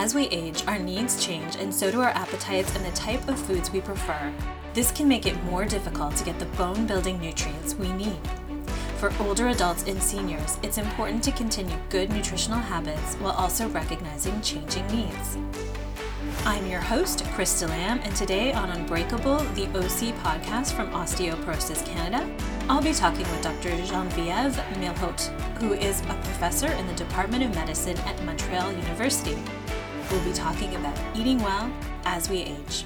As we age, our needs change, and so do our appetites and the type of foods we prefer. This can make it more difficult to get the bone building nutrients we need. For older adults and seniors, it's important to continue good nutritional habits while also recognizing changing needs. I'm your host, Krista Lamb, and today on Unbreakable, the OC podcast from Osteoporosis Canada, I'll be talking with Dr. Geneviève Mailhot, who is a professor in the Department of Medicine at Montreal University. We'll be talking about eating well as we age.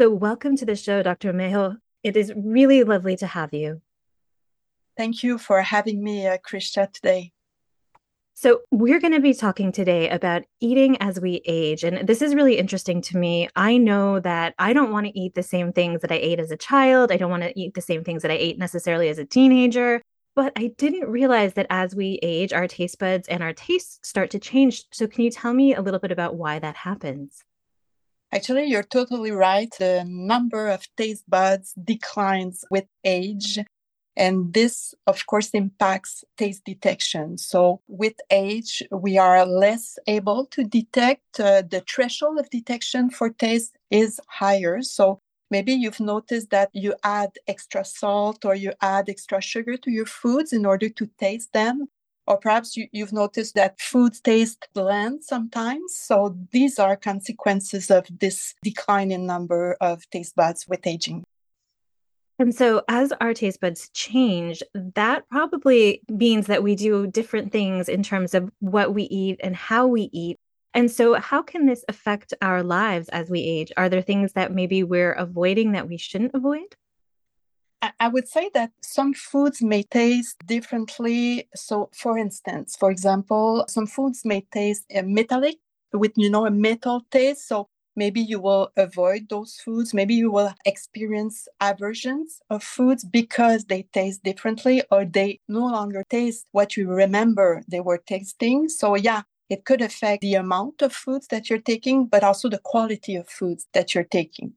So, welcome to the show, Dr. Mailhot. It is really lovely to have you. Thank you for having me, uh, Krista, today. So, we're going to be talking today about eating as we age. And this is really interesting to me. I know that I don't want to eat the same things that I ate as a child. I don't want to eat the same things that I ate necessarily as a teenager. But I didn't realize that as we age, our taste buds and our tastes start to change. So, can you tell me a little bit about why that happens? Actually, you're totally right. The number of taste buds declines with age. And this, of course, impacts taste detection. So, with age, we are less able to detect. Uh, the threshold of detection for taste is higher. So, maybe you've noticed that you add extra salt or you add extra sugar to your foods in order to taste them. Or perhaps you, you've noticed that foods taste bland sometimes. So, these are consequences of this decline in number of taste buds with aging. And so, as our taste buds change, that probably means that we do different things in terms of what we eat and how we eat. And so, how can this affect our lives as we age? Are there things that maybe we're avoiding that we shouldn't avoid? I would say that some foods may taste differently. So, for instance, for example, some foods may taste uh, metallic with you know a metal taste. So maybe you will avoid those foods maybe you will experience aversions of foods because they taste differently or they no longer taste what you remember they were tasting so yeah it could affect the amount of foods that you're taking but also the quality of foods that you're taking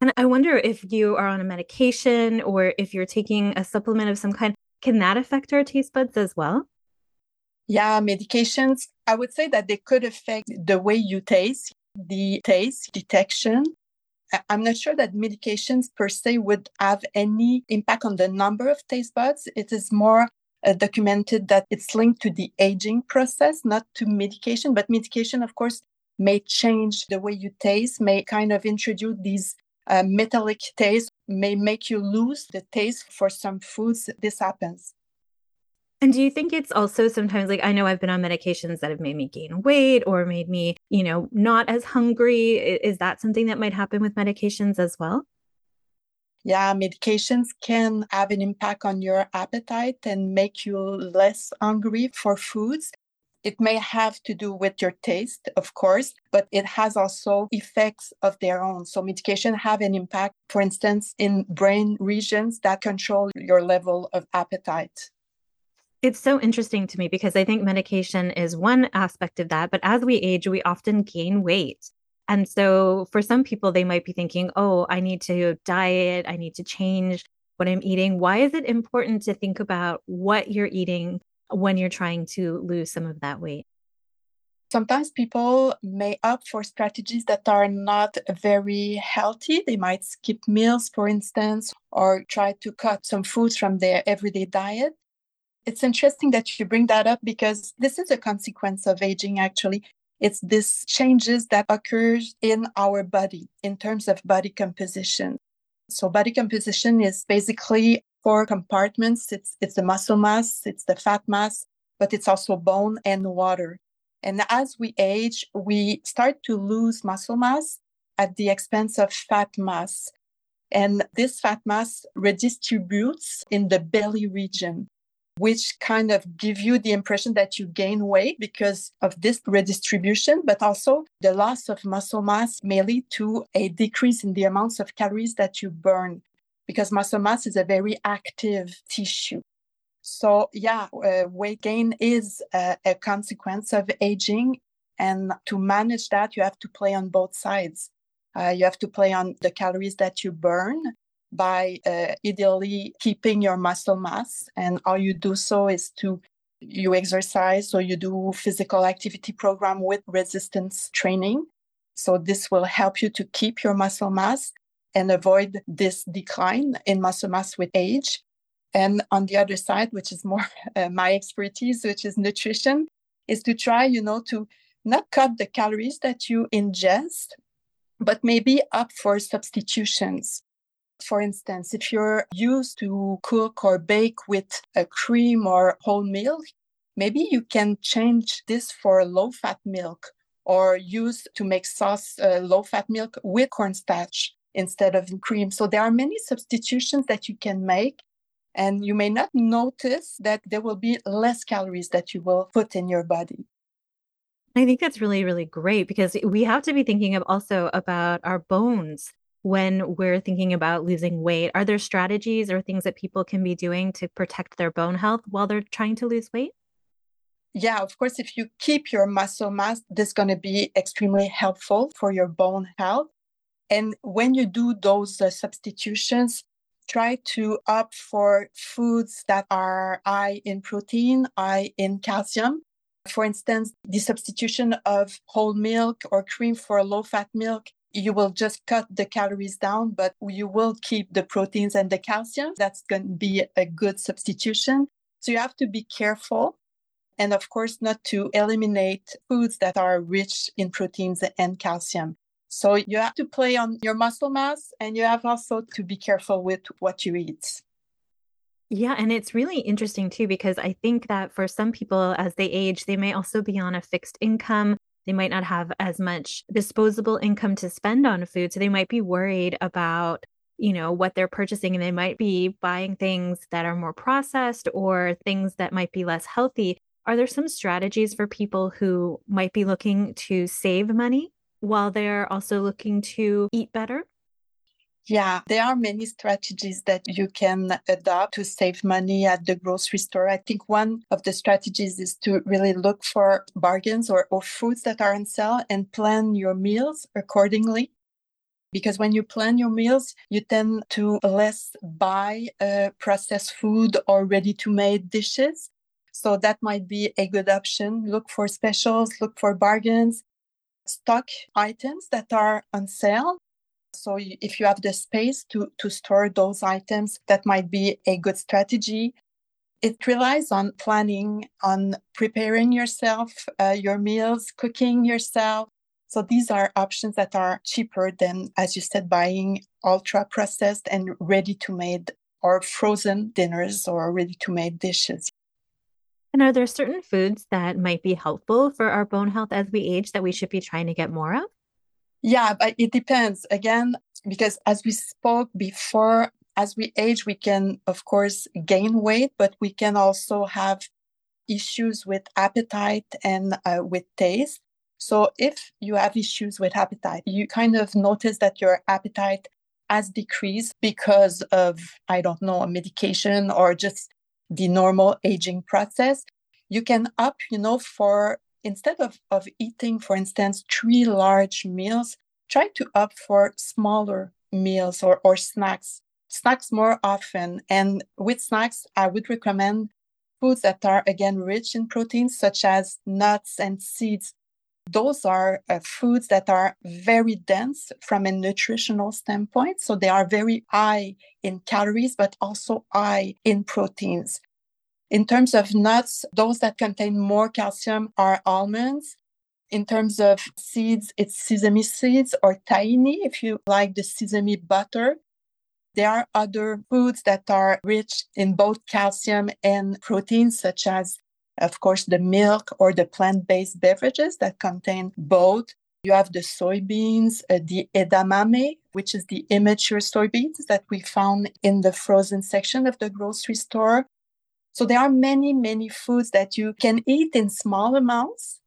and i wonder if you are on a medication or if you're taking a supplement of some kind can that affect our taste buds as well yeah, medications, I would say that they could affect the way you taste the taste detection. I'm not sure that medications per se would have any impact on the number of taste buds. It is more uh, documented that it's linked to the aging process, not to medication. But medication, of course, may change the way you taste, may kind of introduce these uh, metallic taste, may make you lose the taste for some foods. This happens. And do you think it's also sometimes like I know I've been on medications that have made me gain weight or made me, you know, not as hungry? Is that something that might happen with medications as well? Yeah, medications can have an impact on your appetite and make you less hungry for foods. It may have to do with your taste, of course, but it has also effects of their own. So medication have an impact, for instance, in brain regions that control your level of appetite. It's so interesting to me because I think medication is one aspect of that. But as we age, we often gain weight. And so for some people, they might be thinking, oh, I need to diet, I need to change what I'm eating. Why is it important to think about what you're eating when you're trying to lose some of that weight? Sometimes people may opt for strategies that are not very healthy. They might skip meals, for instance, or try to cut some foods from their everyday diet it's interesting that you bring that up because this is a consequence of aging actually it's this changes that occurs in our body in terms of body composition. So body composition is basically four compartments. It's it's the muscle mass it's the fat mass but it's also bone and water. And as we age we start to lose muscle mass at the expense of fat mass. And this fat mass redistributes in the belly region which kind of give you the impression that you gain weight because of this redistribution, but also the loss of muscle mass may lead to a decrease in the amounts of calories that you burn because muscle mass is a very active tissue. So, yeah, uh, weight gain is a, consequence of aging. And to manage that, you have to play on both sides. Uh, you have to play on the calories that you burn by uh, ideally keeping your muscle mass. And how you do so is to you exercise or you do physical activity program with resistance training. So this will help you to keep your muscle mass and avoid this decline in muscle mass with age. And on the other side, which is more uh, my expertise, which is nutrition, is to try, you know, to not cut the calories that you ingest, but maybe opt for substitutions. For instance, if you're used to cook or bake with a cream or whole milk, maybe you can change this for low fat milk or use to make sauce uh, low fat milk with cornstarch instead of cream. So there are many substitutions that you can make. And you may not notice that there will be less calories that you will put in your body. I think that's really, really great because we have to be thinking of also about our bones when we're thinking about losing weight. Are there strategies or things that people can be doing to protect their bone health while they're trying to lose weight? Yeah, of course, if you keep your muscle mass, this is going to be extremely helpful for your bone health. And when you do those uh, substitutions, try to opt for foods that are high in protein, high in calcium. For instance, the substitution of whole milk or cream for low fat milk, you will just cut the calories down, but you will keep the proteins and the calcium. That's going to be a good substitution. So you have to be careful. And of course, not to eliminate foods that are rich in proteins and calcium. So you have to play on your muscle mass and you have also to be careful with what you eat. Yeah, and it's really interesting too, because I think that for some people, as they age, they may also be on a fixed income. They might not have as much disposable income to spend on food. So they might be worried about, you know, what they're purchasing and they might be buying things that are more processed or things that might be less healthy. Are there some strategies for people who might be looking to save money while they're also looking to eat better? Yeah, there are many strategies that you can adopt to save money at the grocery store. I think one of the strategies is to really look for bargains or, or foods that are on sale and plan your meals accordingly. Because when you plan your meals, you tend to less buy uh, processed food or ready to made dishes. So that might be a good option. Look for specials, look for bargains, stock items that are on sale. So if you have the space to, to store those items, that might be a good strategy. It relies on planning, on preparing yourself, uh, your meals, cooking yourself. So these are options that are cheaper than, as you said, buying ultra processed and ready to made or frozen dinners or ready to made dishes. And are there certain foods that might be helpful for our bone health as we age that we should be trying to get more of? Yeah, but it depends again, because as we spoke before, as we age, we can, of course, gain weight, but we can also have issues with appetite and uh, with taste. So if you have issues with appetite, you kind of notice that your appetite has decreased because of, I don't know, a medication or just the normal aging process, you can up, you know, for instead of, of eating, for instance, three large meals, try to opt for smaller meals or, or snacks. Snacks more often. And with snacks, I would recommend foods that are again rich in proteins, such as nuts and seeds. Those are uh, foods that are very dense from a nutritional standpoint. So they are very high in calories, but also high in proteins. In terms of nuts, those that contain more calcium are almonds. In terms of seeds, it's sesame seeds or tahini, if you like the sesame butter. There are other foods that are rich in both calcium and protein, such as, of course, the milk or the plant based beverages that contain both. You have the soybeans, uh, the edamame, which is the immature soybeans that we found in the frozen section of the grocery store. So there are many, many foods that you can eat in small amounts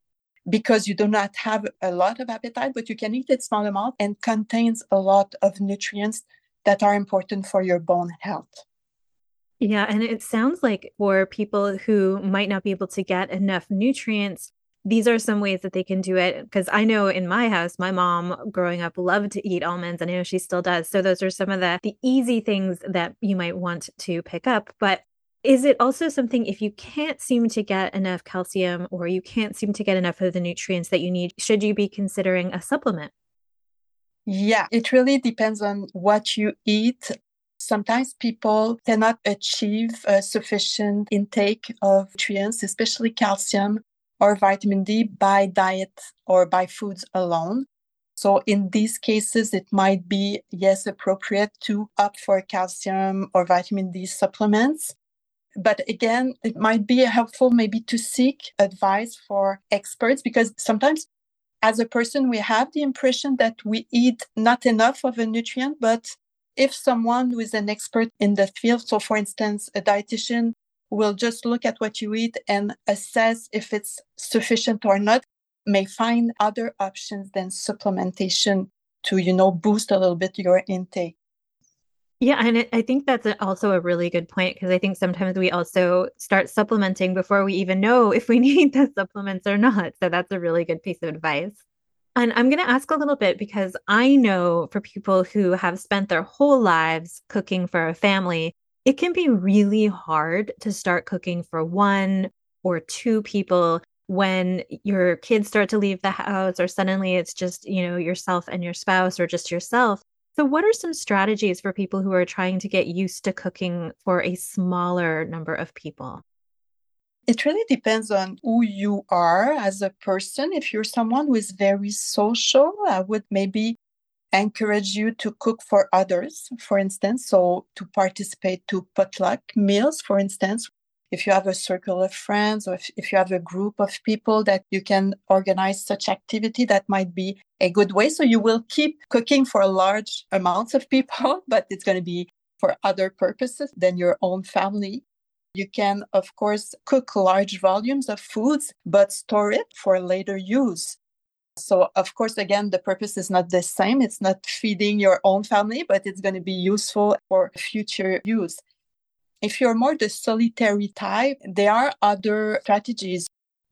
because you do not have a lot of appetite, but you can eat it small amount and contains a lot of nutrients that are important for your bone health. Yeah, and it sounds like for people who might not be able to get enough nutrients, these are some ways that they can do it. Because I know in my house, my mom growing up loved to eat almonds, and I know she still does. So those are some of the the easy things that you might want to pick up. But Is it also something if you can't seem to get enough calcium or you can't seem to get enough of the nutrients that you need, should you be considering a supplement? Yeah, it really depends on what you eat. Sometimes people cannot achieve a sufficient intake of nutrients, especially calcium or vitamin D, by diet or by foods alone. So in these cases, it might be, yes, appropriate to opt for calcium or vitamin D supplements. But again, it might be helpful maybe to seek advice for experts because sometimes as a person, we have the impression that we eat not enough of a nutrient, but if someone who is an expert in the field, so for instance, a dietitian will just look at what you eat and assess if it's sufficient or not, may find other options than supplementation to, you know, boost a little bit your intake. Yeah, and I think that's also a really good point because I think sometimes we also start supplementing before we even know if we need the supplements or not. So that's a really good piece of advice. And I'm going to ask a little bit because I know for people who have spent their whole lives cooking for a family, it can be really hard to start cooking for one or two people when your kids start to leave the house or suddenly it's just, you know, yourself and your spouse or just yourself. So, what are some strategies for people who are trying to get used to cooking for a smaller number of people? It really depends on who you are as a person. If you're someone who is very social, I would maybe encourage you to cook for others, for instance. So, to participate to potluck meals, for instance, if you have a circle of friends or if, if you have a group of people that you can organize such activity that might be a good way. So you will keep cooking for large amounts of people but it's going to be for other purposes than your own family. You can of course cook large volumes of foods but store it for later use. So of course again the purpose is not the same. It's not feeding your own family but it's going to be useful for future use if you're more the solitary type, there are other strategies.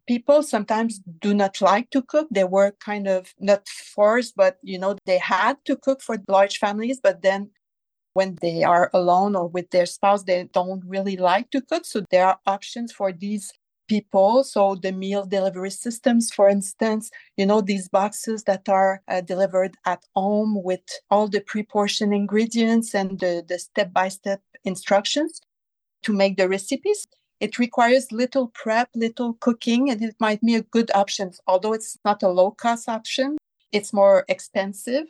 People sometimes do not like to cook. They were kind of not forced, but you know, they had to cook for large families. But then when they are alone or with their spouse, they don't really like to cook. So there are options for these people. So the meal delivery systems, for instance, you know, these boxes that are uh, delivered at home with all the pre-portioned ingredients and the, the step-by-step instructions to make the recipes. It requires little prep, little cooking, and it might be a good option. Although it's not a low cost option, it's more expensive.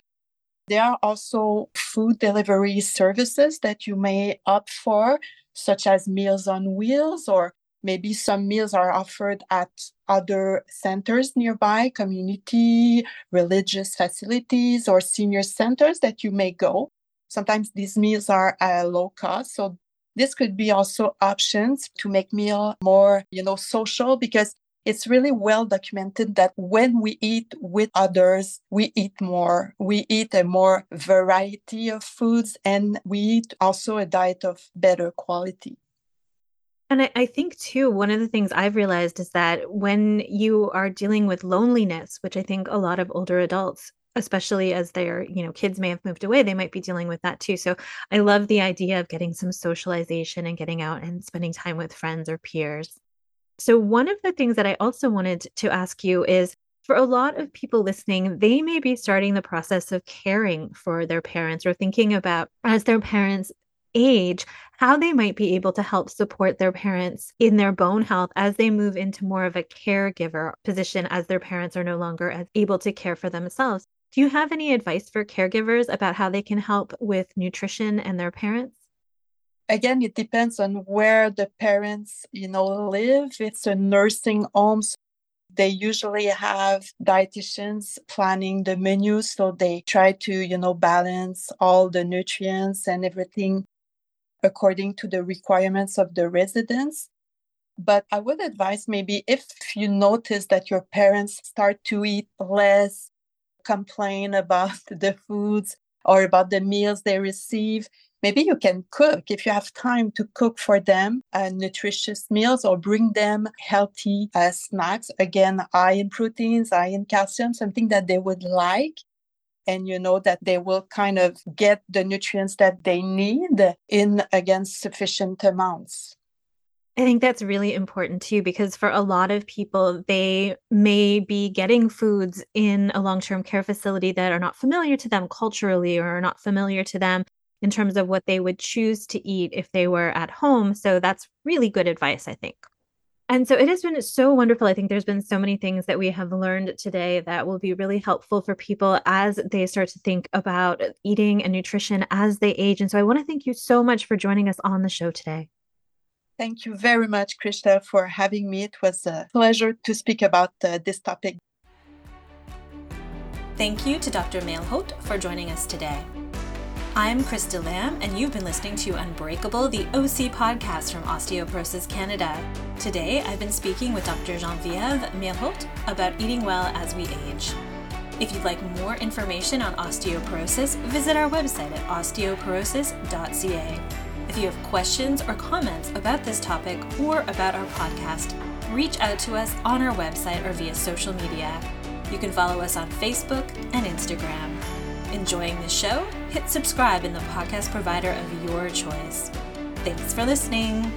There are also food delivery services that you may opt for, such as Meals on Wheels, or maybe some meals are offered at other centers nearby, community, religious facilities, or senior centers that you may go. Sometimes these meals are at low cost, so this could be also options to make meal uh, more, you know, social because it's really well documented that when we eat with others, we eat more. We eat a more variety of foods and we eat also a diet of better quality. And I, I, think, too, one of the things I've realized is that when you are dealing with loneliness, which I think a lot of older adults especially as their you know kids may have moved away they might be dealing with that too. So i love the idea of getting some socialization and getting out and spending time with friends or peers. So one of the things that i also wanted to ask you is for a lot of people listening they may be starting the process of caring for their parents or thinking about as their parents age how they might be able to help support their parents in their bone health as they move into more of a caregiver position as their parents are no longer able to care for themselves do you have any advice for caregivers about how they can help with nutrition and their parents? Again, it depends on where the parents, you know, live. It's a nursing home. So they usually have dietitians planning the menu so they try to you know balance all the nutrients and everything according to the requirements of the residents but i would advise maybe if you notice that your parents start to eat less complain about the foods or about the meals they receive, maybe you can cook if you have time to cook for them uh, nutritious meals or bring them healthy uh, snacks. Again, high in proteins, high in calcium, something that they would like. And you know that they will kind of get the nutrients that they need in again sufficient amounts. I think that's really important too, because for a lot of people, they may be getting foods in a long term care facility that are not familiar to them culturally or are not familiar to them in terms of what they would choose to eat if they were at home. So that's really good advice, I think. And so it has been so wonderful. I think there's been so many things that we have learned today that will be really helpful for people as they start to think about eating and nutrition as they age. And so I want to thank you so much for joining us on the show today. Thank you very much, Krista, for having me. It was a pleasure to speak about uh, this topic. Thank you to Dr. Mailhot for joining us today. I'm Krista Lamb, and you've been listening to Unbreakable, the OC podcast from Osteoporosis Canada. Today, I've been speaking with Dr. Geneviève Mailhot about eating well as we age. If you'd like more information on osteoporosis, visit our website at osteoporosis.ca. If you have questions or comments about this topic or about our podcast, reach out to us on our website or via social media. You can follow us on Facebook and Instagram. Enjoying the show? Hit subscribe in the podcast provider of your choice. Thanks for listening.